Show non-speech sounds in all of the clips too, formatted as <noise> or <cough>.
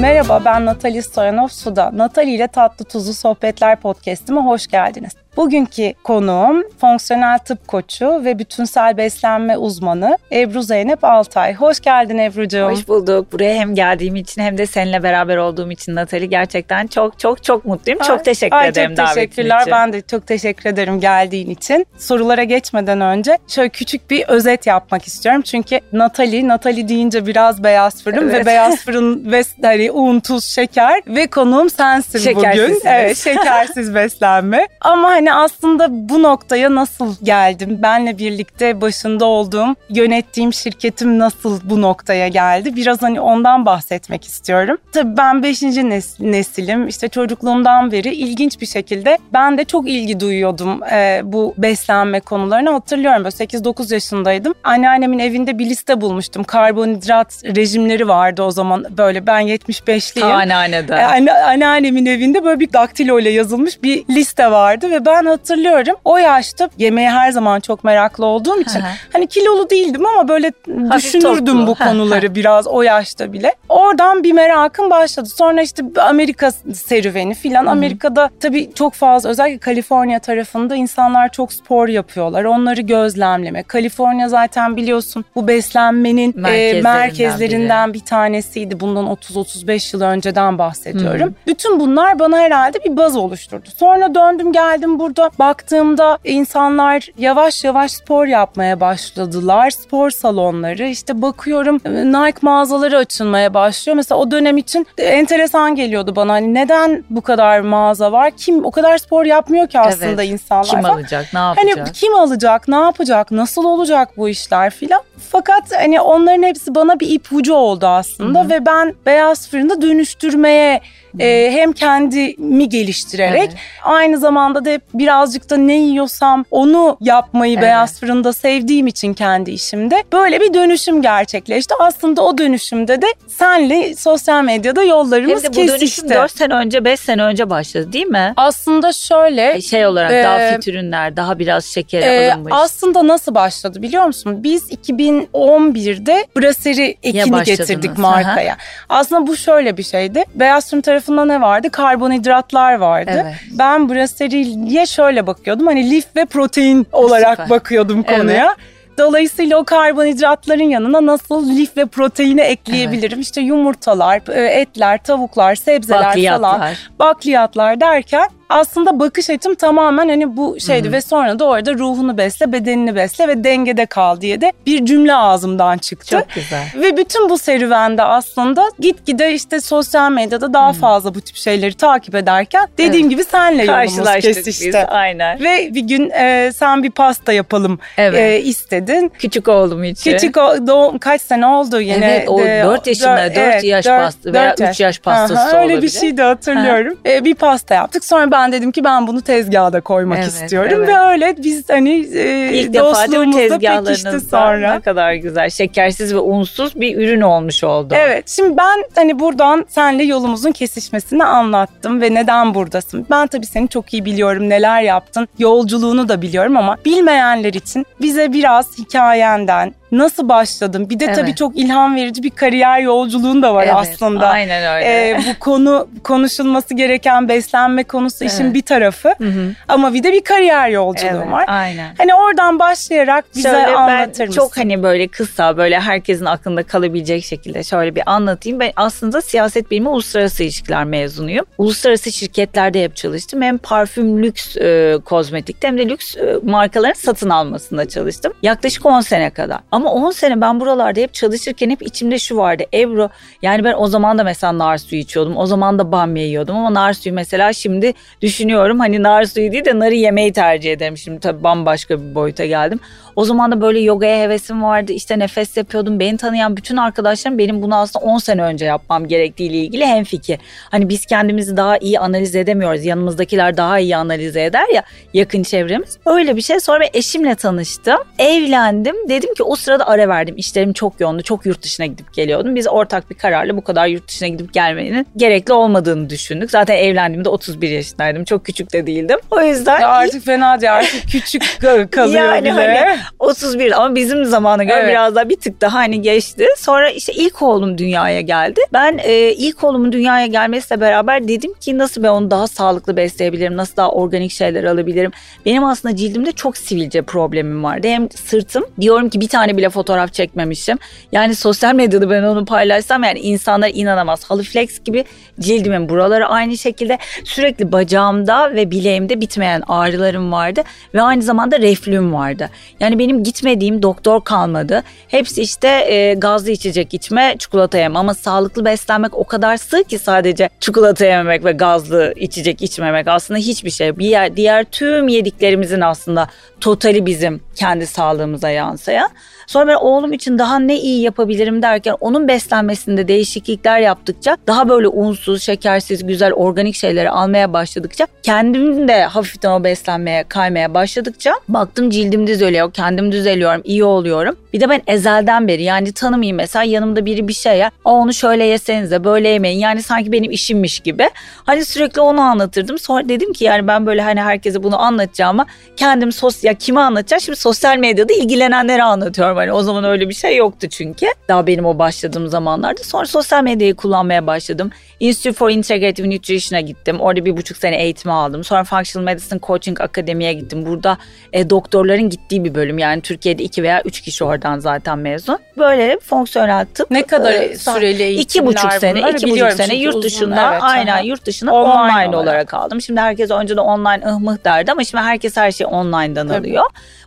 Merhaba ben Natali Stoyanov Suda. Natali ile Tatlı Tuzlu Sohbetler podcastime hoş geldiniz. Bugünkü konuğum fonksiyonel tıp koçu ve bütünsel beslenme uzmanı Ebru Zeynep Altay. Hoş geldin Ebru'cuğum. Hoş bulduk. Buraya hem geldiğim için hem de seninle beraber olduğum için Natali gerçekten çok çok çok mutluyum. Çok teşekkür Ay, ederim Çok teşekkürler. için. Ben de çok teşekkür ederim geldiğin için. Sorulara geçmeden önce şöyle küçük bir özet yapmak istiyorum. Çünkü Natali, Natali deyince biraz beyaz fırın Evet. ve beyaz fırın <laughs> ve hani un, tuz, şeker ve konuğum sensin Şekersiz bugün. Evet, şekersiz <laughs> beslenme. Ama hani aslında bu noktaya nasıl geldim? Benle birlikte başında olduğum, yönettiğim şirketim nasıl bu noktaya geldi? Biraz hani ondan bahsetmek istiyorum. Tabii ben 5. nesilim. İşte çocukluğumdan beri ilginç bir şekilde ben de çok ilgi duyuyordum e, bu beslenme konularına. Hatırlıyorum böyle 8-9 yaşındaydım. Anneannemin evinde bir liste bulmuştum. Karbonhidrat rejimleri vardı o zaman böyle ben 75'liyim. Anneannede. E, Anne, anneannemin evinde böyle bir daktilo ile yazılmış bir liste vardı ve ben hatırlıyorum o yaşta yemeğe her zaman çok meraklı olduğum için hani kilolu değildim ama böyle düşünürdüm toplu. bu konuları biraz o yaşta bile. Oradan bir merakım başladı. Sonra işte Amerika serüveni filan Amerika'da tabii çok fazla özellikle Kaliforniya tarafında insanlar çok spor yapıyorlar. Onları gözlemleme. Kaliforniya zaten biliyorsun bu beslenmenin e, Merkezlerinden merkezlerinden bir tanesiydi. Bundan 30-35 yıl önceden bahsediyorum. Bütün bunlar bana herhalde bir baz oluşturdu. Sonra döndüm geldim burada baktığımda insanlar yavaş yavaş spor yapmaya başladılar. Spor salonları işte bakıyorum e, Nike mağazaları açılmaya başlıyor. Mesela o dönem için enteresan geliyordu bana. Hani neden bu kadar mağaza var? Kim o kadar spor yapmıyor ki aslında Evet. insanlar. Kim falan. alacak, ne Hani yapacak? kim alacak, ne yapacak, nasıl olacak bu işler filan. Fakat hani onların hepsi bana bir ipucu oldu aslında ve ben beyaz fırında dönüştürmeye e, hem kendimi geliştirerek Evet. aynı zamanda da hep birazcık da ne yiyorsam onu yapmayı Evet. beyaz fırında sevdiğim için kendi işimde böyle bir dönüşüm gerçekleşti. Aslında o dönüşümde de senle sosyal medyada yollarımız Hem de bu dönüşüm kesişti. 4 sene önce 5 sene önce başladı değil mi? Aslında şöyle Şey olarak Ee, daha fit ürünler, daha biraz şekeri Ee, alınmış. aslında nasıl başladı biliyor musun? Biz 2011'de Brasserie ekini getirdik markaya. Aslında bu şöyle bir şeydi. Beyaz Tüm tarafında ne vardı? Karbonhidratlar vardı. Evet. Ben Brasserie'ye şöyle bakıyordum. Hani lif ve protein olarak Süper. bakıyordum Evet. konuya. Dolayısıyla o karbonhidratların yanına nasıl lif ve proteini ekleyebilirim? İşte yumurtalar, e, etler, tavuklar, sebzeler falan Bakliyatlar. bakliyatlar derken aslında bakış açım tamamen hani bu şeydi ve sonra da orada ruhunu besle, bedenini besle ve dengede kal diye de bir cümle ağzımdan çıktı. Çok güzel. Ve bütün bu serüvende aslında gitgide işte sosyal medyada daha fazla bu tip şeyleri takip ederken dediğim Evet. gibi senle yolumuz kesişti. biz. Aynen. Ve bir gün e, sen bir pasta yapalım Evet. e, istedin. Küçük oğlum için. Küçük o, doğum kaç sene oldu yine? Evet, o de- dört yaşında, dört- dört yaş pastası veya dört üç yaş pastası Aha, Öyle bir olabilir. şeydi hatırlıyorum. E, bir pasta yaptık. Sonra ben dedim ki ben bunu tezgaha da koymak Evet, istiyorum. evet. Ve öyle biz hani e, İlk defa değil mi dostluğumuz da pekişti sonra. ne kadar güzel şekersiz ve unsuz bir ürün olmuş oldu. Evet şimdi ben hani buradan senle yolumuzun kesişmesini anlattım ve neden buradasın? Ben tabii seni çok iyi biliyorum neler yaptın yolculuğunu da biliyorum ama bilmeyenler için bize biraz hikayenden nasıl başladın? Bir de tabii Evet. çok ilham verici bir kariyer yolculuğun da var Evet, aslında. Aynen öyle. Ee, bu konu konuşulması gereken beslenme konusu işin Evet. bir tarafı Hı hı. ama bir de bir kariyer yolculuğu Evet, var. Aynen. Hani oradan başlayarak bize Şöyle anlatır ben mısın? çok hani böyle kısa böyle herkesin aklında kalabilecek şekilde şöyle bir anlatayım. Ben aslında siyaset bilimi uluslararası ilişkiler mezunuyum. Uluslararası şirketlerde hep çalıştım. Hem parfüm lüks e, kozmetikte hem de lüks e, markaların satın almasında çalıştım. Yaklaşık 10 sene kadar. Ama 10 sene ben buralarda hep çalışırken hep içimde şu vardı. Ebru yani ben o zaman da mesela nar suyu içiyordum. O zaman da bamya yiyordum ama nar suyu mesela şimdi düşünüyorum hani nar suyu değil de narı yemeyi tercih ederim. Şimdi tabii bambaşka bir boyuta geldim. O zaman da böyle yogaya hevesim vardı. İşte nefes yapıyordum. Beni tanıyan bütün arkadaşlarım benim bunu aslında 10 sene önce yapmam gerektiğiyle ilgili hemfikir. Hani biz kendimizi daha iyi analiz edemiyoruz. Yanımızdakiler daha iyi analiz eder ya yakın çevremiz. Öyle bir şey. Sonra ben eşimle tanıştım. Evlendim. Dedim ki o sırada ara verdim. İşlerim çok yoğundu. Çok yurt dışına gidip geliyordum. Biz ortak bir kararla bu kadar yurt dışına gidip gelmenin gerekli olmadığını düşündük. Zaten evlendiğimde 31 yaşındaydım. Çok küçük de değildim. O yüzden ya artık fena değil artık küçük <laughs> kalıyor yani bile. Hani 31 ama bizim zamana göre evet. biraz daha bir tık daha hani geçti. Sonra işte ilk oğlum dünyaya geldi. Ben e, ilk oğlumun dünyaya gelmesiyle beraber dedim ki nasıl ben onu daha sağlıklı besleyebilirim? Nasıl daha organik şeyler alabilirim? Benim aslında cildimde çok sivilce problemim vardı. Hem sırtım diyorum ki bir tane bile fotoğraf çekmemişim. Yani sosyal medyada ben onu paylaşsam yani insanlar inanamaz. Haliflex gibi cildimin buraları aynı şekilde sürekli bacağımda ve bileğimde bitmeyen ağrılarım vardı ve aynı zamanda reflüm vardı. Yani benim gitmediğim doktor kalmadı. Hepsi işte e, gazlı içecek içme, çikolata yeme ama sağlıklı beslenmek o kadar sığ ki sadece çikolata yememek ve gazlı içecek içmemek aslında hiçbir şey. Bir yer, diğer tüm yediklerimizin aslında totali bizim kendi sağlığımıza yansıyan. Sonra ben oğlum için daha ne iyi yapabilirim derken onun beslenmesinde değişiklikler yaptıkça daha böyle unsuz, şekersiz, güzel organik şeyleri almaya başladıkça kendim de hafiften o beslenmeye kaymaya başladıkça baktım cildim düzeliyor, kendim düzeliyorum, iyi oluyorum. Bir de ben ezelden beri yani tanımayayım mesela yanımda biri bir şey ya onu şöyle yesenize böyle yemeyin yani sanki benim işimmiş gibi. Hani sürekli onu anlatırdım. Sonra dedim ki yani ben böyle hani herkese bunu anlatacağıma kendim sos ya kime anlatacağım? Şimdi sosyal medyada ilgilenenlere anlatıyorum. Hani o zaman öyle bir şey yoktu çünkü. Daha benim o başladığım zamanlarda. Sonra sosyal medyayı kullanmaya başladım. Institute for Integrative Nutrition'a gittim. Orada bir buçuk sene eğitimi aldım. Sonra Functional Medicine Coaching Akademi'ye gittim. Burada e, doktorların gittiği bir bölüm. Yani Türkiye'de iki veya üç kişi oradan zaten mezun. Böyle fonksiyonel tıp. Ne kadar e, süreli eğitimler İki buçuk sene, bunlar? iki buçuk sene yurt dışında evet, aynen aha. yurt dışında online, online olarak. olarak aldım. Şimdi herkes önceden online ıhmıh derdi ama şimdi herkes her şeyi online'dan Tabii. alıyor.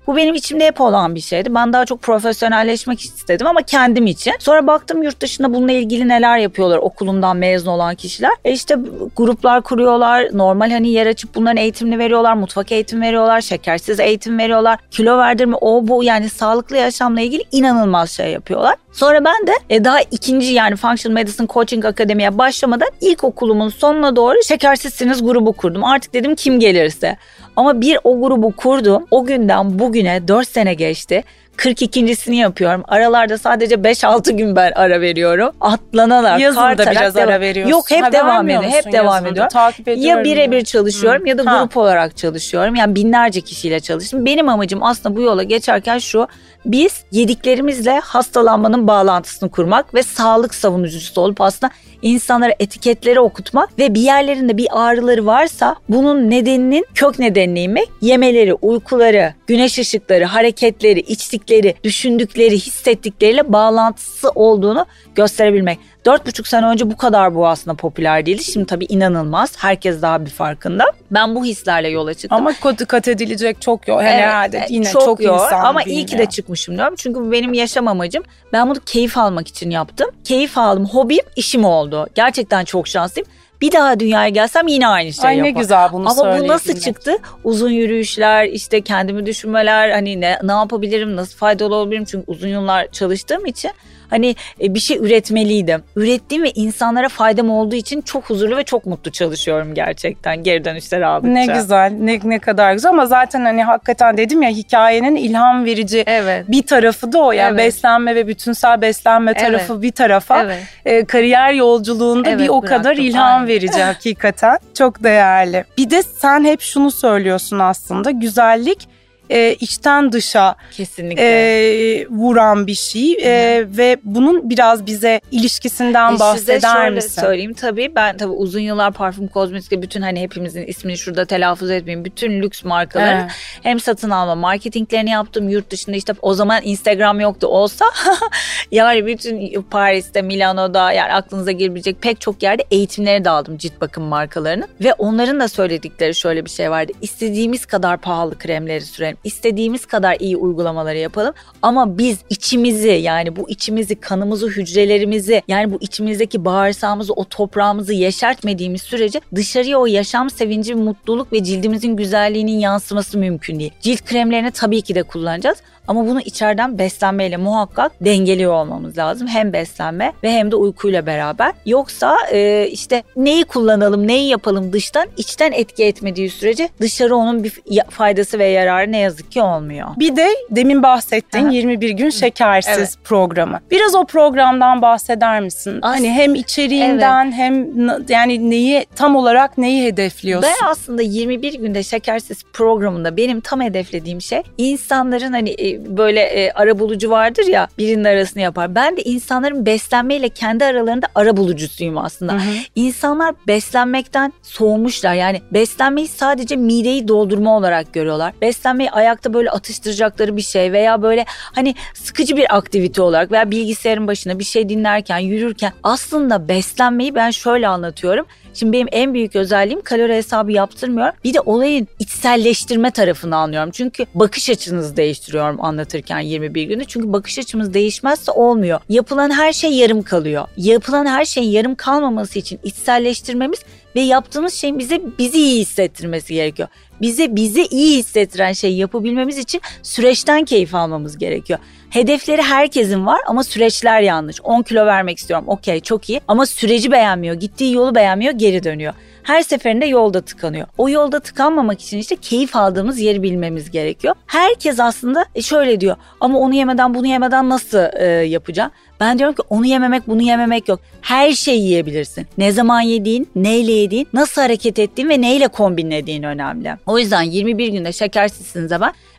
Bu benim içimde hep olan bir şeydi. Ben daha çok profesyonelleşmek istedim ama kendim için. Sonra baktım yurt dışında bununla ilgili neler yapıyorlar okulumdan mezun olan kişiler. E işte gruplar kuruyorlar. Normal hani yer açıp bunların eğitimini veriyorlar. Mutfak eğitim veriyorlar. Şekersiz eğitim veriyorlar. Kilo verdirme o bu yani sağlıklı yaşamla ilgili inanılmaz şey yapıyorlar. Sonra ben de e, daha ikinci yani Functional Medicine Coaching Akademi'ye başlamadan ilk okulumun sonuna doğru şekersizsiniz grubu kurdum. Artık dedim kim gelirse. Ama bir o grubu kurdum. O günden bugüne 4 sene geçti. 42.sini yapıyorum. Aralarda sadece 5-6 gün ben ara veriyorum. Atlanarak. Yazın biraz devam. ara veriyorsun. Yok hep ha, devam ediyor. Hep devam ediyorum. Takip ya birebir çalışıyorum Hı. ya da ha. grup olarak çalışıyorum. Yani binlerce kişiyle çalıştım. Benim amacım aslında bu yola geçerken şu. Biz yediklerimizle hastalanmanın bağlantısını kurmak ve sağlık savunucusu olup aslında insanlara etiketleri okutmak ve bir yerlerinde bir ağrıları varsa bunun nedeninin kök nedenini inmek, yemeleri, uykuları, güneş ışıkları, hareketleri, içtikleri, düşündükleri, hissettikleriyle bağlantısı olduğunu gösterebilmek. Dört buçuk sene önce bu kadar bu aslında popüler değildi. Şimdi tabii inanılmaz. Herkes daha bir farkında. Ben bu hislerle yola çıktım. Ama kat, kat edilecek çok yok. Evet, herhalde yine çok, çok yok. insan Ama iyi ki de çıkmışım diyorum. Çünkü bu benim yaşam amacım. Ben bunu keyif almak için yaptım. Keyif aldım. Hobim işim oldu. Gerçekten çok şanslıyım. Bir daha dünyaya gelsem yine aynı şeyi Ay ne güzel bunu Ama bu nasıl çıktı? Uzun yürüyüşler, işte kendimi düşünmeler, hani ne, ne yapabilirim, nasıl faydalı olabilirim? Çünkü uzun yıllar çalıştığım için hani e, bir şey üretmeliydim. Ürettiğim ve insanlara faydam olduğu için çok huzurlu ve çok mutlu çalışıyorum gerçekten geri dönüşler aldıkça. Ne güzel ne, ne kadar güzel ama zaten hani hakikaten dedim ya hikayenin ilham verici evet. bir tarafı da o yani evet. beslenme ve bütünsel beslenme tarafı evet. bir tarafa evet. e, kariyer yolculuğunda evet, bir o bıraktım. kadar ilham Aynen. verici <laughs> hakikaten çok değerli. Bir de sen hep şunu söylüyorsun aslında güzellik e, içten dışa kesinlikle. e, vuran bir şey. E, ve bunun biraz bize ilişkisinden e, bahseder şöyle misin? söyleyeyim. Tabii ben tabii uzun yıllar parfüm kozmetikle bütün hani hepimizin ismini şurada telaffuz etmeyeyim. Bütün lüks markaların evet. hem satın alma marketinglerini yaptım. Yurt dışında işte o zaman Instagram yoktu olsa <laughs> yani bütün Paris'te Milano'da yani aklınıza gelebilecek pek çok yerde eğitimleri de aldım cilt bakım markalarının ve onların da söyledikleri şöyle bir şey vardı istediğimiz kadar pahalı kremleri sürelim istediğimiz kadar iyi uygulamaları yapalım. Ama biz içimizi yani bu içimizi, kanımızı, hücrelerimizi yani bu içimizdeki bağırsağımızı, o toprağımızı yeşertmediğimiz sürece dışarıya o yaşam sevinci, mutluluk ve cildimizin güzelliğinin yansıması mümkün değil. Cilt kremlerini tabii ki de kullanacağız ama bunu içeriden beslenmeyle muhakkak dengeliyor olmamız lazım. Hem beslenme ve hem de uykuyla beraber. Yoksa e, işte neyi kullanalım, neyi yapalım dıştan, içten etki etmediği sürece dışarı onun bir faydası ve yararı ne yazık ki olmuyor. Bir de demin bahsettiğin Aha. 21 gün şekersiz Evet. programı. Biraz o programdan bahseder misin? As- hani hem içeriğinden hem na- yani neyi tam olarak neyi hedefliyorsun? Ben aslında 21 günde şekersiz programında benim tam hedeflediğim şey insanların hani e, böyle e, ara bulucu vardır ya birinin arasını yapar. Ben de insanların beslenmeyle kendi aralarında ara bulucusuyum aslında. Hı hı. İnsanlar beslenmekten soğumuşlar. Yani beslenmeyi sadece mideyi doldurma olarak görüyorlar. Beslenmeyi ayakta böyle atıştıracakları bir şey veya böyle hani sıkıcı bir aktivite olarak veya bilgisayarın başına bir şey dinlerken, yürürken aslında beslenmeyi ben şöyle anlatıyorum. Şimdi benim en büyük özelliğim kalori hesabı yaptırmıyorum. Bir de olayın içselleştirme tarafını anlıyorum. Çünkü bakış açınızı değiştiriyorum anlatırken 21 günde. Çünkü bakış açımız değişmezse olmuyor. Yapılan her şey yarım kalıyor. Yapılan her şeyin yarım kalmaması için içselleştirmemiz ve yaptığımız şeyin bize bizi iyi hissettirmesi gerekiyor. Bize bizi iyi hissettiren şeyi yapabilmemiz için süreçten keyif almamız gerekiyor. Hedefleri herkesin var ama süreçler yanlış. 10 kilo vermek istiyorum. Okey çok iyi ama süreci beğenmiyor. Gittiği yolu beğenmiyor geri dönüyor. Her seferinde yolda tıkanıyor. O yolda tıkanmamak için işte keyif aldığımız yeri bilmemiz gerekiyor. Herkes aslında e, şöyle diyor ama onu yemeden bunu yemeden nasıl e, yapacağım? Ben diyorum ki onu yememek bunu yememek yok. Her şeyi yiyebilirsin. Ne zaman yediğin, neyle yediğin, nasıl hareket ettiğin ve neyle kombinlediğin önemli. O yüzden 21 günde şekersizsiniz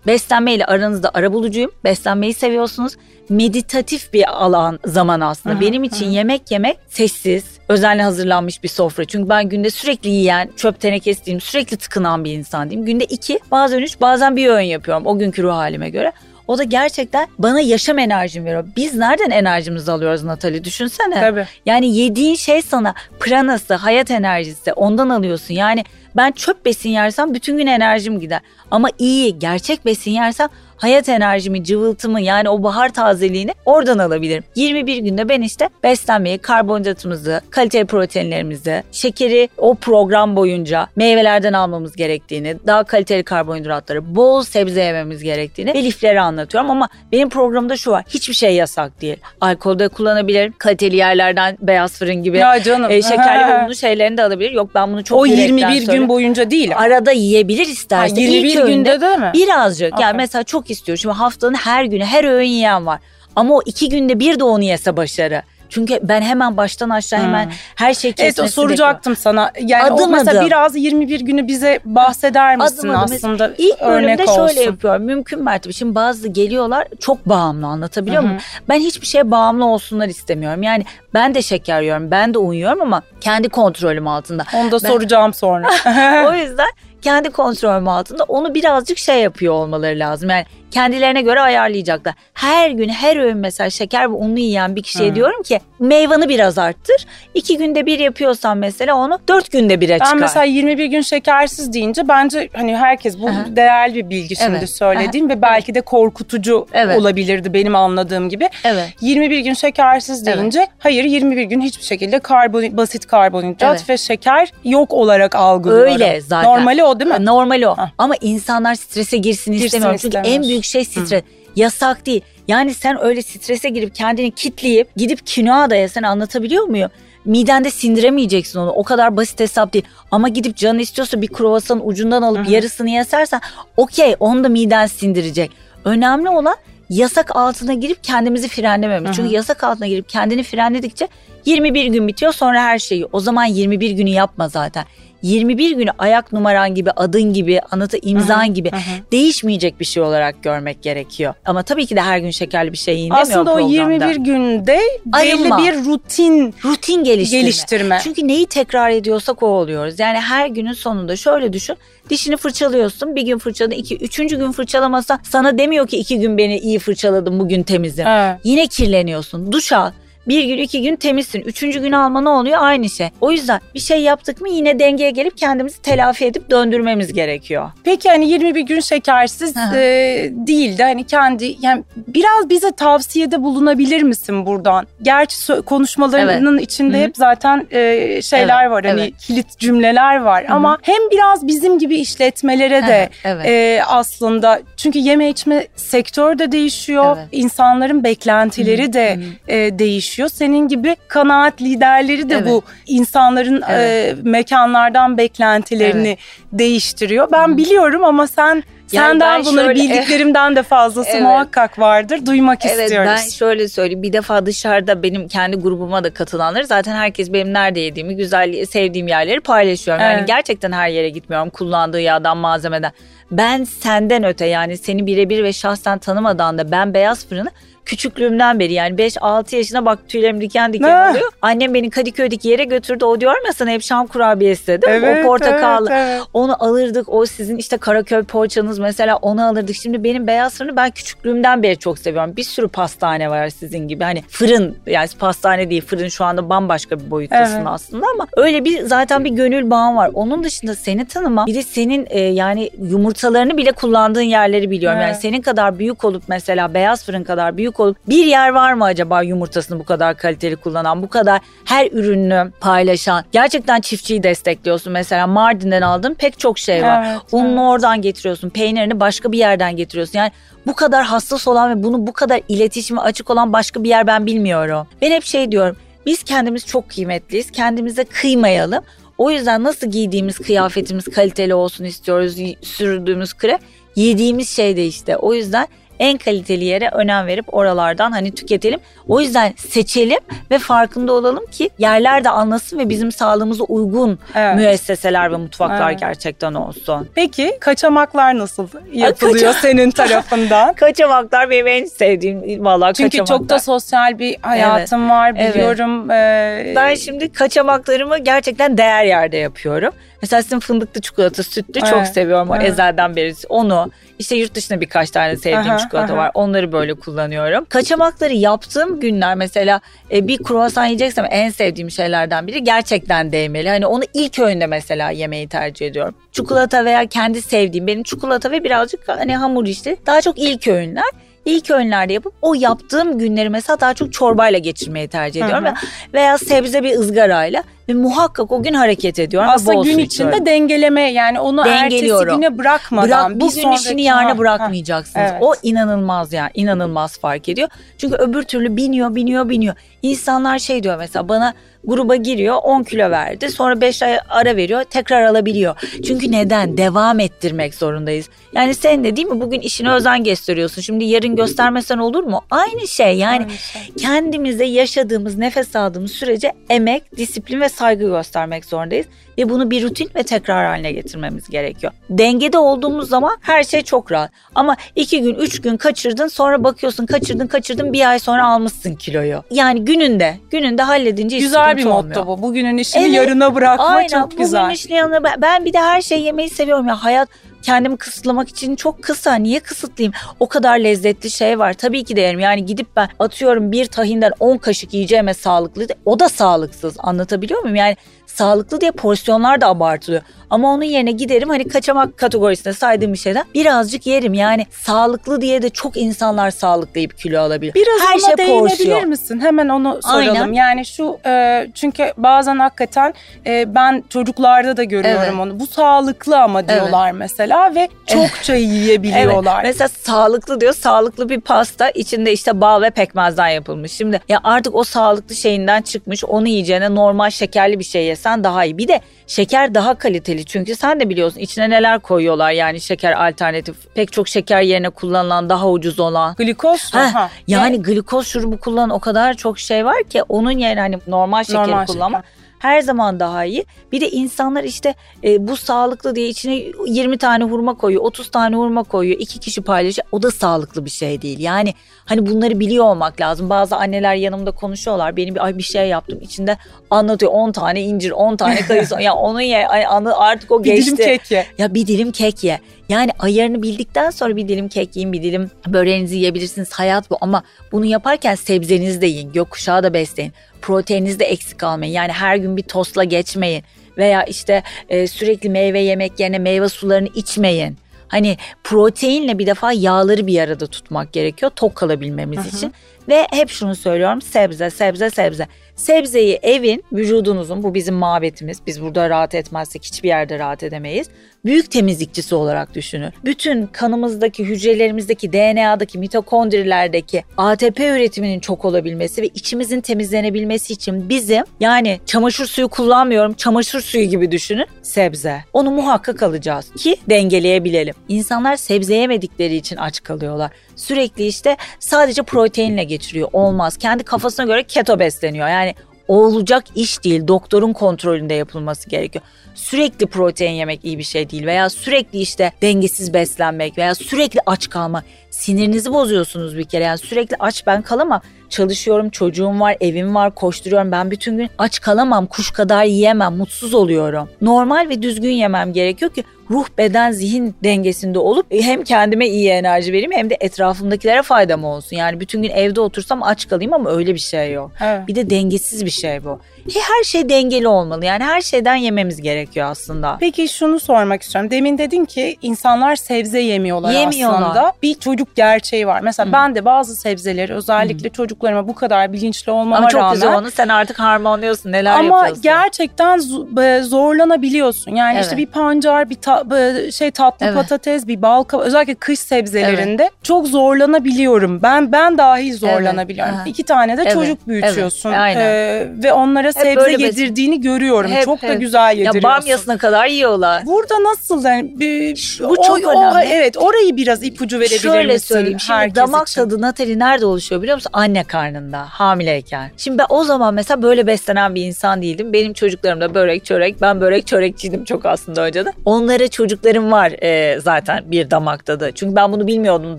ben beslenmeyle aranızda ara bulucuyum. Beslenmeyi seviyorsunuz. Meditatif bir alan zaman aslında. Hı, Benim için yemek yemek sessiz, özenle hazırlanmış bir sofra. Çünkü ben günde sürekli yiyen, çöp tenekesi diyeyim, sürekli tıkınan bir insan diyeyim. Günde iki, bazen üç, bazen bir öğün yapıyorum o günkü ruh halime göre. O da gerçekten bana yaşam enerjimi veriyor. Biz nereden enerjimizi alıyoruz Natali düşünsene. Tabii. Yani yediğin şey sana pranası, hayat enerjisi ondan alıyorsun. Yani ben çöp besin yersem bütün gün enerjim gider. Ama iyi, gerçek besin yersem hayat enerjimi, cıvıltımı yani o bahar tazeliğini oradan alabilirim. 21 günde ben işte beslenmeyi, karbonhidratımızı, kaliteli proteinlerimizi, şekeri o program boyunca meyvelerden almamız gerektiğini, daha kaliteli karbonhidratları, bol sebze yememiz gerektiğini ve lifleri anlatıyorum. Ama benim programda şu var, hiçbir şey yasak değil. Alkolde kullanabilirim, kaliteli yerlerden beyaz fırın gibi Ya canım. e, şekerli <laughs> ve unlu şeylerini de alabilir. Yok ben bunu çok o yürekten 21 gün boyunca değil. Arada yiyebilir isterse. Ha, 21 İlk günde de mi? Birazcık yani Okey. mesela çok istiyor. Şimdi haftanın her günü her öğün yiyen var. Ama o iki günde bir de onu yese başarı. Çünkü ben hemen baştan aşağı hemen Hmm. her şey kesmesi Evet o soracaktım sana. Yani o Adım mesela adım. biraz 21 günü bize bahseder misin Adım adım. aslında? İlk örnek bölümde olsun. şöyle yapıyorum. Mümkün mertebe. Şimdi bazı geliyorlar çok bağımlı anlatabiliyor Hı hı. muyum? Ben hiçbir şeye bağımlı olsunlar istemiyorum. Yani ben de şeker yiyorum, ben de uyuyorum ama kendi kontrolüm altında. Onu da Ben- soracağım sonra. <laughs> <laughs> o yüzden kendi kontrolüm altında onu birazcık şey yapıyor olmaları lazım. Yani kendilerine göre ayarlayacaklar. Her gün her öğün mesela şeker ve unlu yiyen bir kişiye Hı. diyorum ki meyvanı biraz arttır. İki günde bir yapıyorsan mesela onu dört günde bire çıkar. Ben mesela 21 gün şekersiz deyince bence hani herkes bu Aha. değerli bir bilgi şimdi Evet. söylediğim ve belki de korkutucu Evet. olabilirdi benim anladığım gibi. Evet. 21 gün şekersiz Evet. deyince hayır 21 gün hiçbir şekilde karbon basit karbonhidrat Evet. ve şeker yok olarak algılıyorum. Öyle zaten. Normali o değil mi? Normal o. Ha. Ama insanlar strese girsin, Girsin istemiyorum. Çünkü istemiyor. en büyük şey stres. Yasak değil. Yani sen öyle strese girip kendini kitleyip gidip kinoa da yesen anlatabiliyor muyum? Midende sindiremeyeceksin onu. O kadar basit hesap değil. Ama gidip canın istiyorsa bir kruvasanın ucundan alıp Hı hı. yarısını yesersen okey onu da miden sindirecek. Önemli olan yasak altına girip kendimizi frenlememiz. Hı hı. Çünkü yasak altına girip kendini frenledikçe 21 gün bitiyor sonra her şeyi. O zaman 21 günü yapma zaten. 21 günü ayak numaran gibi, adın gibi, anıtı imzan hı, gibi hı. değişmeyecek bir şey olarak görmek gerekiyor. Ama tabii ki de her gün şekerli bir şey yiyin demiyor Aslında o programda. 21 günde Ayırma. belli bir rutin rutin geliştirme. geliştirme. Çünkü neyi tekrar ediyorsak o oluyoruz. Yani her günün sonunda şöyle düşün. Dişini fırçalıyorsun. Bir gün fırçaladın. iki, üçüncü gün fırçalamazsan sana demiyor ki iki gün beni iyi fırçaladım bugün temizim. Evet. Yine kirleniyorsun. Duş al. Bir gün iki gün temizsin. Üçüncü gün alma ne oluyor? Aynı şey. O yüzden bir şey yaptık mı yine dengeye gelip kendimizi telafi edip döndürmemiz gerekiyor. Peki hani 21 gün şekersiz Hı e, değil de hani kendi yani biraz bize tavsiyede bulunabilir misin buradan? Gerçi konuşmalarının içinde Hı hı. hep zaten e, şeyler Evet, var hani evet. kilit cümleler var hı. ama hem biraz bizim gibi işletmelere de evet. e, aslında çünkü yeme içme sektör de değişiyor. Evet. insanların beklentileri de Hı hı. e, değişiyor. Senin gibi kanaat liderleri de Evet. bu insanların Evet. e, mekanlardan beklentilerini değiştiriyor. Ben Hı. biliyorum ama sen Yani Senden bunları şöyle, bildiklerimden de fazlası <laughs> evet. muhakkak vardır. Duymak evet, istiyoruz. Evet ben şöyle söyleyeyim. Bir defa dışarıda benim kendi grubuma da katılanları zaten herkes benim nerede yediğimi, güzel sevdiğim yerleri paylaşıyorum. Evet. Yani gerçekten her yere gitmiyorum. Kullandığı yağdan, malzemeden. Ben senden öte yani seni birebir ve şahsen tanımadan da ben beyaz fırını küçüklüğümden beri yani 5-6 yaşına bak tüylerim diken diken oluyor. Annem beni Kadıköy'deki yere götürdü. O diyor ya sana hep Şam kurabiyesi değil mi? Evet, o portakallı. Evet, evet. Onu alırdık. O sizin işte Karaköy poğaçanız mesela onu alırdık. Şimdi benim beyaz fırını ben küçüklüğümden beri çok seviyorum. Bir sürü pastane var sizin gibi. Hani fırın yani pastane değil fırın şu anda bambaşka bir boyuttasın evet. aslında ama öyle bir zaten bir gönül bağım var. Onun dışında seni tanıma bir de senin e, yani yumurtalarını bile kullandığın yerleri biliyorum. Evet. Yani senin kadar büyük olup mesela beyaz fırın kadar büyük büyük olup bir yer var mı acaba yumurtasını bu kadar kaliteli kullanan, bu kadar her ürünü paylaşan, gerçekten çiftçiyi destekliyorsun. Mesela Mardin'den aldığın pek çok şey var. Evet, Ununu evet. oradan getiriyorsun, peynirini başka bir yerden getiriyorsun. Yani bu kadar hassas olan ve bunu bu kadar iletişime açık olan başka bir yer ben bilmiyorum. Ben hep şey diyorum. Biz kendimiz çok kıymetliyiz. Kendimize kıymayalım. O yüzden nasıl giydiğimiz kıyafetimiz kaliteli olsun istiyoruz. Sürdüğümüz krem yediğimiz şey de işte. O yüzden en kaliteli yere önem verip oralardan hani tüketelim. O yüzden seçelim ve farkında olalım ki yerler de anlasın ve bizim sağlığımıza uygun evet. müesseseler ve mutfaklar evet. gerçekten olsun. Peki kaçamaklar nasıl yapılıyor senin tarafından? <laughs> kaçamaklar benim en sevdiğim valla Çünkü kaçamaklar. çok da sosyal bir hayatım evet. var biliyorum. Evet. Ee... Ben şimdi kaçamaklarımı gerçekten değer yerde yapıyorum. Mesela sizin fındıklı çikolata, sütlü evet. çok seviyorum o evet. ezelden beri. Onu işte yurt dışında birkaç tane sevdiğim aha, çikolata aha. var. Onları böyle kullanıyorum. Kaçamakları yaptığım günler mesela e, bir kruvasan yiyeceksem en sevdiğim şeylerden biri gerçekten değmeli. Hani onu ilk öğünde mesela yemeyi tercih ediyorum. Çikolata veya kendi sevdiğim benim çikolata ve birazcık hani hamur işte daha çok ilk öğünler ilk öğünlerde yapıp o yaptığım günleri mesela daha çok çorbayla geçirmeyi tercih ediyorum. Hı hı. Veya sebze bir ızgarayla ve muhakkak o gün hareket ediyorum. Aslında gün içinde dengeleme yani onu ertesi güne bırakmadan. Bırak, bir gün işini yarına bırakmayacaksınız. Evet. O inanılmaz yani inanılmaz fark ediyor. Çünkü öbür türlü biniyor biniyor biniyor. İnsanlar şey diyor mesela bana gruba giriyor 10 kilo verdi sonra 5 ay ara veriyor tekrar alabiliyor. Çünkü neden? Devam ettirmek zorundayız. Yani sen de değil mi bugün işine özen gösteriyorsun şimdi yarın göstermesen olur mu? Aynı şey yani Aynı şey. kendimize yaşadığımız nefes aldığımız sürece emek, disiplin ve saygı göstermek zorundayız ve bunu bir rutin ve tekrar haline getirmemiz gerekiyor. Dengede olduğumuz zaman her şey çok rahat. Ama iki gün, üç gün kaçırdın sonra bakıyorsun kaçırdın kaçırdın bir ay sonra almışsın kiloyu. Yani gününde, gününde halledince hiç Güzel bir motto bu. Bugünün işini evet, yarına bırakma aynen, çok güzel. Bugünün işini yarına ben bir de her şeyi yemeyi seviyorum ya hayat kendimi kısıtlamak için çok kısa. Niye kısıtlayayım? O kadar lezzetli şey var. Tabii ki de yerim. Yani gidip ben atıyorum bir tahinden 10 kaşık yiyeceğime sağlıklı. O da sağlıksız. Anlatabiliyor muyum? Yani sağlıklı diye porsiyonlar da abartılıyor. Ama onun yerine giderim hani kaçamak kategorisinde saydığım bir şeyden birazcık yerim. Yani sağlıklı diye de çok insanlar sağlıklı yiyip kilo alabilir. Biraz Her ona şey değinebilir porsiyon. misin? Hemen onu soralım. Aynen. Yani şu e, çünkü bazen hakikaten e, ben çocuklarda da görüyorum evet. onu. Bu sağlıklı ama diyorlar evet. mesela ve çokça <laughs> yiyebiliyorlar. Evet. Mesela sağlıklı diyor. Sağlıklı bir pasta içinde işte bal ve pekmezden yapılmış. Şimdi ya artık o sağlıklı şeyinden çıkmış. Onu yiyeceğine normal şekerli bir şey yesen daha iyi. Bir de şeker daha kaliteli çünkü sen de biliyorsun içine neler koyuyorlar yani şeker alternatif. Pek çok şeker yerine kullanılan daha ucuz olan. Glikoz. Ha, yani evet. glikoz şurubu kullanan o kadar çok şey var ki onun yerine hani normal şekeri normal kullanmak. Şeker her zaman daha iyi. Bir de insanlar işte e, bu sağlıklı diye içine 20 tane hurma koyuyor, 30 tane hurma koyuyor. iki kişi paylaşıyor. O da sağlıklı bir şey değil. Yani hani bunları biliyor olmak lazım. Bazı anneler yanımda konuşuyorlar. Benim bir ay bir şey yaptım. içinde anlatıyor 10 tane incir, 10 tane kayısı. <laughs> ya onu ye artık o geçti. Bir dilim kek ye. Ya bir dilim kek ye. Yani ayarını bildikten sonra bir dilim kek yiyin, bir dilim böreğinizi yiyebilirsiniz. Hayat bu ama bunu yaparken sebzenizi de yiyin, gökkuşağı da besleyin. Proteininizi de eksik kalmayın. Yani her gün bir tostla geçmeyin veya işte e, sürekli meyve yemek yerine meyve sularını içmeyin. Hani proteinle bir defa yağları bir arada tutmak gerekiyor tok kalabilmemiz Hı-hı. için. Ve hep şunu söylüyorum sebze sebze sebze. Sebzeyi evin, vücudunuzun bu bizim mabetimiz. Biz burada rahat etmezsek hiçbir yerde rahat edemeyiz. Büyük temizlikçisi olarak düşünün. Bütün kanımızdaki, hücrelerimizdeki, DNA'daki, mitokondrilerdeki ATP üretiminin çok olabilmesi ve içimizin temizlenebilmesi için bizim yani çamaşır suyu kullanmıyorum, çamaşır suyu gibi düşünün sebze. Onu muhakkak alacağız ki dengeleyebilelim. İnsanlar sebze yemedikleri için aç kalıyorlar. Sürekli işte sadece proteinle geçiriyor. Olmaz. Kendi kafasına göre keto besleniyor. Yani olacak iş değil. Doktorun kontrolünde yapılması gerekiyor. Sürekli protein yemek iyi bir şey değil veya sürekli işte dengesiz beslenmek veya sürekli aç kalma. Sinirinizi bozuyorsunuz bir kere. Yani sürekli aç ben kalamam. Çalışıyorum, çocuğum var, evim var, koşturuyorum. Ben bütün gün aç kalamam, kuş kadar yiyemem, mutsuz oluyorum. Normal ve düzgün yemem gerekiyor ki ruh, beden, zihin dengesinde olup hem kendime iyi enerji vereyim hem de etrafımdakilere faydam olsun. Yani bütün gün evde otursam aç kalayım ama öyle bir şey yok. Evet. Bir de dengesiz bir şey bu. Her şey dengeli olmalı. Yani her şeyden yememiz gerekiyor aslında. Peki şunu sormak istiyorum. Demin dedin ki insanlar sebze yemiyorlar, Yemiyorlar. aslında. Bir çocuk gerçeği var. Mesela Hı. ben de bazı sebzeleri özellikle çocuklarıma bu kadar bilinçli olmama Ama çok rağmen güzel onu sen artık harmanlıyorsun. Neler ama yapıyorsun? gerçekten zo- e, zorlanabiliyorsun. Yani işte Evet. bir pancar, bir ta- şey tatlı Evet. patates, bir bal özellikle kış sebzelerinde çok zorlanabiliyorum. Ben ben dahil zorlanabiliyorum. Aha. İki tane de Evet, çocuk büyütüyorsun evet, aynen. E, ve onlara sebze böyle yedirdiğini görüyorum. Hep, çok da hep. güzel ya yediriyorsun. bamyasına kadar yiyorlar. Burada nasıl yani bir, Bu çok o- o- önemli. evet orayı biraz ipucu verebilir Şöyle misin söyleyeyim. Şimdi damak için? tadı Natali nerede oluşuyor biliyor musun? Anne karnında, hamileyken. Şimdi ben o zaman mesela böyle beslenen bir insan değildim. Benim çocuklarım da börek çörek. Ben börek çörekçiydim çok aslında önceden. Onlara çocuklarım var e, zaten bir damak tadı. Çünkü ben bunu bilmiyordum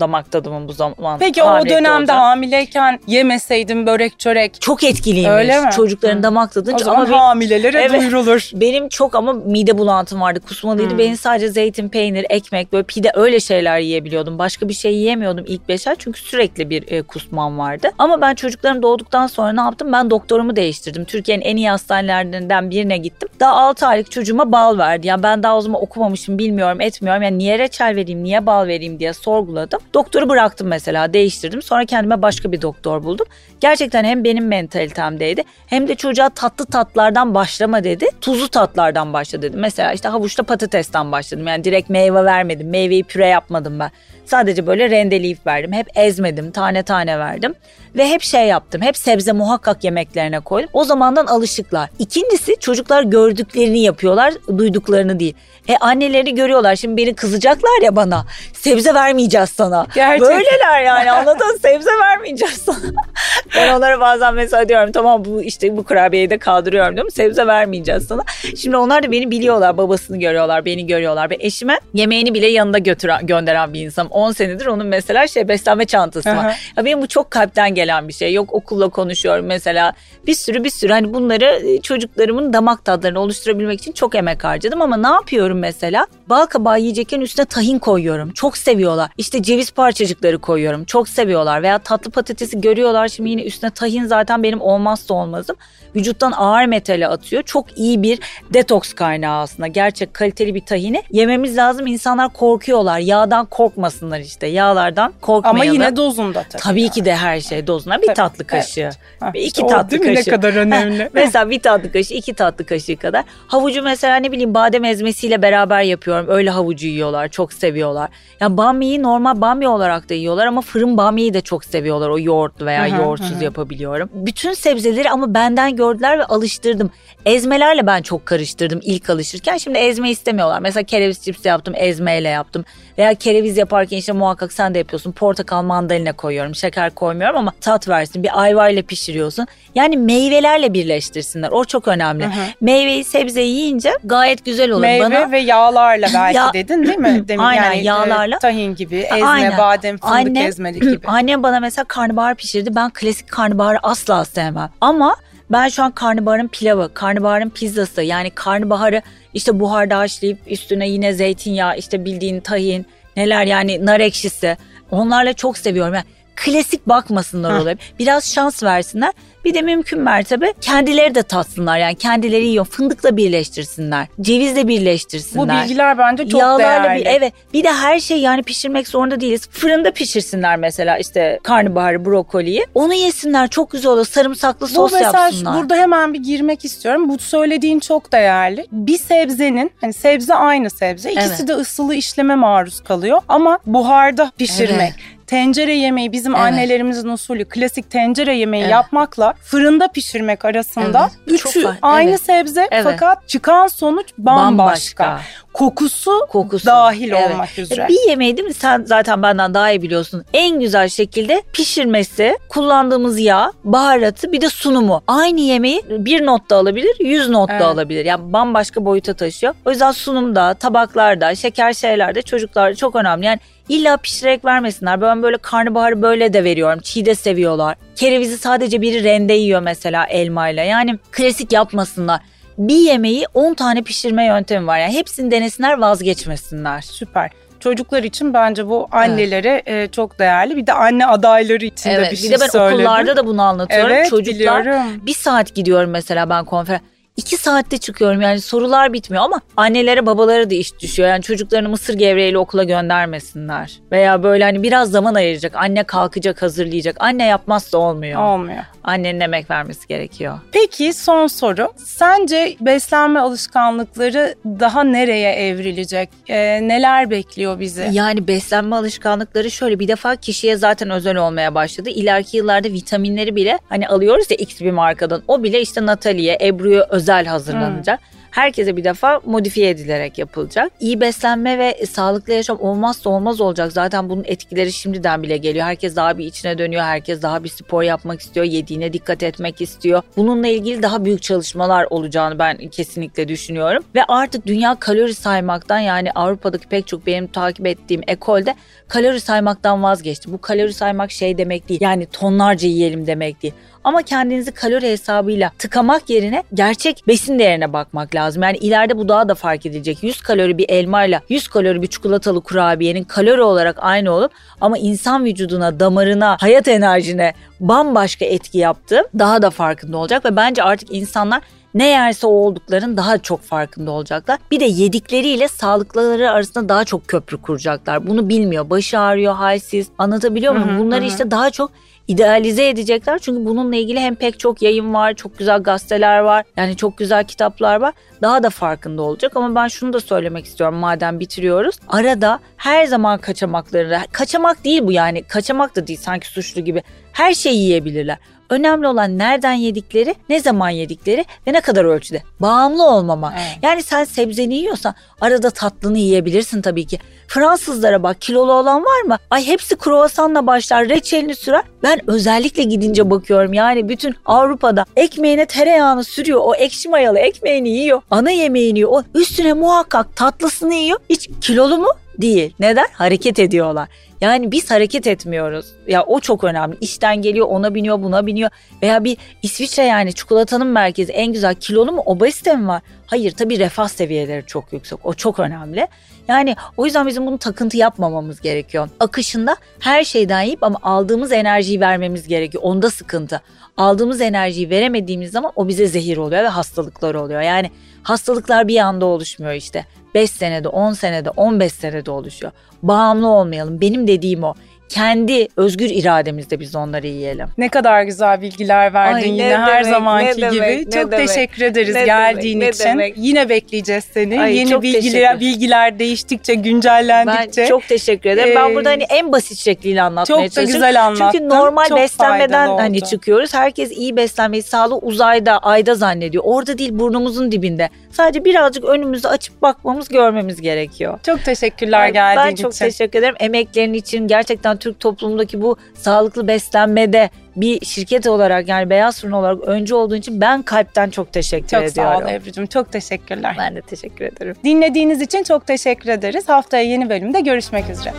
damak tadımın bu zaman. Peki o dönemde olacağım. hamileyken yemeseydim börek çörek çok etkiliymiş. Öyle mi? Çocukların Hı. damak tadı. o zaman Ama benim- hamilelere Evet. duyurulur. Benim çok ama mide bulantım vardı. Kusmalıydı. Hmm. Benim sadece zeytin, peynir, ekmek, böyle pide öyle şeyler yiyebiliyordum. Başka bir şey yiyemiyordum ilk beş ay. Çünkü sürekli bir e, kusmam vardı. Ama ben çocuklarım doğduktan sonra ne yaptım? Ben doktorumu değiştirdim. Türkiye'nin en iyi hastanelerinden birine gittim. Daha 6 aylık çocuğuma bal verdi. Yani ben daha o zaman okumamışım, bilmiyorum, etmiyorum. Yani niye reçel vereyim, niye bal vereyim diye sorguladım. Doktoru bıraktım mesela, değiştirdim. Sonra kendime başka bir doktor buldum. Gerçekten hem benim mentalitemdeydi hem de çocuğa tatlı tatlardan başlama dedi. Tuzlu tatlardan başla dedi. Mesela işte havuçta patatesten başladım. Yani direkt meyve vermedim. Meyveyi püre yapmadım ben. Sadece böyle rendeleyip verdim. Hep ezmedim. Tane tane verdim. Ve hep şey yaptım. Hep sebze muhakkak yemeklerine koydum. O zamandan alışıklar. İkincisi çocuklar gördüklerini yapıyorlar. Duyduklarını değil. E anneleri görüyorlar. Şimdi beni kızacaklar ya bana. Sebze vermeyeceğiz sana. Gerçekten. Böyleler yani anladın sebze vermeyeceğiz sana. <laughs> ben onlara bazen mesela diyorum tamam bu işte bu kurabiyeyi de kaldırıyorum diyorum. Sebze vermeyeceğiz sana. Şimdi onlar da beni biliyorlar. Babasını görüyorlar, beni görüyorlar. Ve eşime yemeğini bile yanında götüren, gönderen bir insanım. 10 senedir onun mesela şey beslenme çantası Aha. var. Ya benim bu çok kalpten gelen bir şey. Yok okulla konuşuyorum mesela. Bir sürü bir sürü hani bunları e, çocuklarımın damak tadlarını oluşturabilmek için çok emek harcadım ama ne yapıyorum mesela? Bal kabağı yiyecekken üstüne tahin koyuyorum. Çok seviyorlar. İşte ceviz parçacıkları koyuyorum. Çok seviyorlar. Veya tatlı patatesi görüyorlar. Şimdi yine üstüne tahin zaten benim olmazsa olmazım. Vücuttan ağır metali atıyor. Çok iyi bir detoks kaynağı aslında. Gerçek kaliteli bir tahini yememiz lazım. İnsanlar korkuyorlar. Yağdan korkmasınlar işte. Yağlardan Ama korkmayalım. yine dozunda tabii. Tabii yani. ki de her şey dozuna. Bir Tabii, tatlı kaşığı. evet. Ha, işte iki o tatlı kaşığı. Ne kadar önemli. Mesela bir tatlı kaşığı, iki tatlı kaşığı kadar. Havucu mesela ne bileyim badem ezmesiyle beraber yapıyorum. Öyle havucu yiyorlar, çok seviyorlar. Ya bamyayı normal bamya olarak da yiyorlar ama fırın bamyayı da çok seviyorlar. O yoğurtlu veya Hı hı, yoğurtsuz yapabiliyorum. Bütün sebzeleri ama benden gördüler ve alıştırdım. Ezmelerle ben çok karıştırdım ilk alışırken. Şimdi ezme istemiyorlar. Mesela kereviz cipsi yaptım, ezmeyle yaptım. Veya kereviz yaparken işte muhakkak sen de yapıyorsun. Portakal mandalina koyuyorum. Şeker koymuyorum ama tat versin. Bir ayvayla pişiriyorsun. Yani meyvelerle birleştirsinler. O çok önemli. Hı hı. Meyveyi sebzeyi yiyince gayet güzel olur. Meyve Bana ve yağlarla belki Ya- dedin değil mi? Demin Aynen, yani, e, yağlarla. tahin gibi, ezme, Aynen. badem, fındık Annem- ezmeli gibi. <laughs> Annem bana mesela karnabahar pişirdi. Ben klasik karnabaharı asla sevmem. Ama ben şu an karnabaharın pilavı, karnabaharın pizzası yani karnabaharı işte buharda haşlayıp üstüne yine zeytinyağı işte bildiğin tahin neler yani nar ekşisi onlarla çok seviyorum. Yani klasik bakmasınlar olaya. Biraz şans versinler. Bir de mümkün mertebe kendileri de tatsınlar. Yani kendileri yiyor. Fındıkla birleştirsinler. Cevizle birleştirsinler. Bu bilgiler bence çok Yağlarla değerli. bir evet. Bir de her şey yani pişirmek zorunda değiliz. Fırında pişirsinler mesela işte karnabaharı, brokoliyi. Onu yesinler. Çok güzel olur. Sarımsaklı Bu sos mesela yapsınlar. burada hemen bir girmek istiyorum. Bu söylediğin çok değerli. Bir sebzenin hani sebze aynı sebze. İkisi Evet. de ısılı işleme maruz kalıyor ama buharda pişirmek. Evet. Tencere yemeği bizim Evet. annelerimizin usulü klasik tencere yemeği Evet. yapmakla fırında pişirmek arasında Evet. Üçü aynı sebze Evet. fakat çıkan sonuç bambaşka. Kokusu, Kokusu. dahil Evet. olmak E, üzere. Bir yemeği değil mi? Sen zaten benden daha iyi biliyorsun. En güzel şekilde pişirmesi, kullandığımız yağ, baharatı bir de sunumu. Aynı yemeği bir notta alabilir, yüz notta Evet. alabilir. Yani bambaşka boyuta taşıyor. O yüzden sunumda, tabaklarda, şeker şeylerde çocuklar çok önemli. Yani illa pişirerek vermesinler. Ben böyle karnabaharı böyle de veriyorum. Çiğ de seviyorlar. Kerevizi sadece biri rende yiyor mesela elmayla. Yani klasik yapmasınlar. Bir yemeği 10 tane pişirme yöntemi var. Yani hepsini denesinler vazgeçmesinler. Süper. Çocuklar için bence bu annelere e, çok değerli. Bir de anne adayları için de Evet, bir bir şey de ben söyledim. okullarda da bunu anlatıyorum. Evet Çocuklar biliyorum. bir saat gidiyorum mesela ben konferans. İki saatte çıkıyorum yani sorular bitmiyor ama annelere babalara da iş düşüyor. Yani çocuklarını mısır gevreğiyle okula göndermesinler. Veya böyle hani biraz zaman ayıracak. Anne kalkacak hazırlayacak. Anne yapmazsa olmuyor. Olmuyor. Annenin emek vermesi gerekiyor. Peki son soru. Sence beslenme alışkanlıkları daha nereye evrilecek? E, neler bekliyor bizi? Yani beslenme alışkanlıkları şöyle bir defa kişiye zaten özel olmaya başladı. İleriki yıllarda vitaminleri bile hani alıyoruz ya X bir markadan. O bile işte Natalie'ye, Ebru'ya özel hazırlanacak. Herkese bir defa modifiye edilerek yapılacak. İyi beslenme ve sağlıklı yaşam olmazsa olmaz olacak. Zaten bunun etkileri şimdiden bile geliyor. Herkes daha bir içine dönüyor. Herkes daha bir spor yapmak istiyor. Yediğine dikkat etmek istiyor. Bununla ilgili daha büyük çalışmalar olacağını ben kesinlikle düşünüyorum. Ve artık dünya kalori saymaktan yani Avrupa'daki pek çok benim takip ettiğim ekolde kalori saymaktan vazgeçti. Bu kalori saymak şey demek değil. Yani tonlarca yiyelim demek değil. Ama kendinizi kalori hesabıyla tıkamak yerine gerçek besin değerine bakmak lazım. Yani ileride bu daha da fark edilecek. 100 kalori bir elmayla 100 kalori bir çikolatalı kurabiyenin kalori olarak aynı olup ama insan vücuduna, damarına, hayat enerjine bambaşka etki yaptığı daha da farkında olacak ve bence artık insanlar ne yerse o olduklarının daha çok farkında olacaklar. Bir de yedikleriyle sağlıkları arasında daha çok köprü kuracaklar. Bunu bilmiyor. Başı ağrıyor, halsiz. Anlatabiliyor muyum? Hı, Bunları hı. işte daha çok idealize edecekler. Çünkü bununla ilgili hem pek çok yayın var, çok güzel gazeteler var. Yani çok güzel kitaplar var. Daha da farkında olacak ama ben şunu da söylemek istiyorum madem bitiriyoruz. Arada her zaman kaçamakları, kaçamak değil bu yani. Kaçamak da değil sanki suçlu gibi. Her şeyi yiyebilirler. Önemli olan nereden yedikleri, ne zaman yedikleri ve ne kadar ölçüde. Bağımlı olmama. Evet. Yani sen sebzeni yiyorsan arada tatlını yiyebilirsin tabii ki. Fransızlara bak kilolu olan var mı? Ay hepsi kruvasanla başlar reçelini sürer. Ben özellikle gidince bakıyorum yani bütün Avrupa'da ekmeğine tereyağını sürüyor. O ekşi mayalı ekmeğini yiyor. Ana yemeğini yiyor. O üstüne muhakkak tatlısını yiyor. Hiç kilolu mu? Değil. Neden? Hareket ediyorlar. Yani biz hareket etmiyoruz. Ya o çok önemli. İşten geliyor ona biniyor buna biniyor. Veya bir İsviçre yani çikolatanın merkezi en güzel kilolu mu obezite mi var? Hayır tabii refah seviyeleri çok yüksek. O çok önemli. Yani o yüzden bizim bunu takıntı yapmamamız gerekiyor. Akışında her şeyden yiyip ama aldığımız enerjiyi vermemiz gerekiyor. Onda sıkıntı. Aldığımız enerjiyi veremediğimiz zaman o bize zehir oluyor ve hastalıklar oluyor. Yani hastalıklar bir anda oluşmuyor işte. 5 senede, 10 senede, 15 senede oluşuyor. Bağımlı olmayalım. Benim dediğim o. Kendi özgür irademizde biz onları yiyelim. Ne kadar güzel bilgiler verdin Ay, ne yine her demek, zamanki gibi. demek, çok demek, teşekkür ederiz ne geldiğin demek, için. demek. Yine bekleyeceğiz seni. Ay, Yeni bilgiler bilgiler değiştikçe, güncellendikçe. Ben çok teşekkür ederim. ben Ee, burada hani en basit şekliyle anlatmaya çok da çalışıyorum. güzel anlattın. Çünkü normal Çok beslenmeden hani çıkıyoruz. Herkes iyi beslenmeyi sağlığı uzayda, ayda zannediyor. Orada değil burnumuzun dibinde. Sadece birazcık önümüzü açıp bakmamız, görmemiz gerekiyor. Çok teşekkürler geldiğin Ben çok için. teşekkür ederim. Emeklerin için gerçekten Türk toplumundaki bu sağlıklı beslenmede bir şirket olarak yani Beyaz Fırın olarak öncü olduğun için ben kalpten çok teşekkür çok ediyorum. sağ ol Ebru'cum. Çok teşekkürler. Ben de teşekkür ederim. Dinlediğiniz için çok teşekkür ederiz. Haftaya yeni bölümde görüşmek üzere.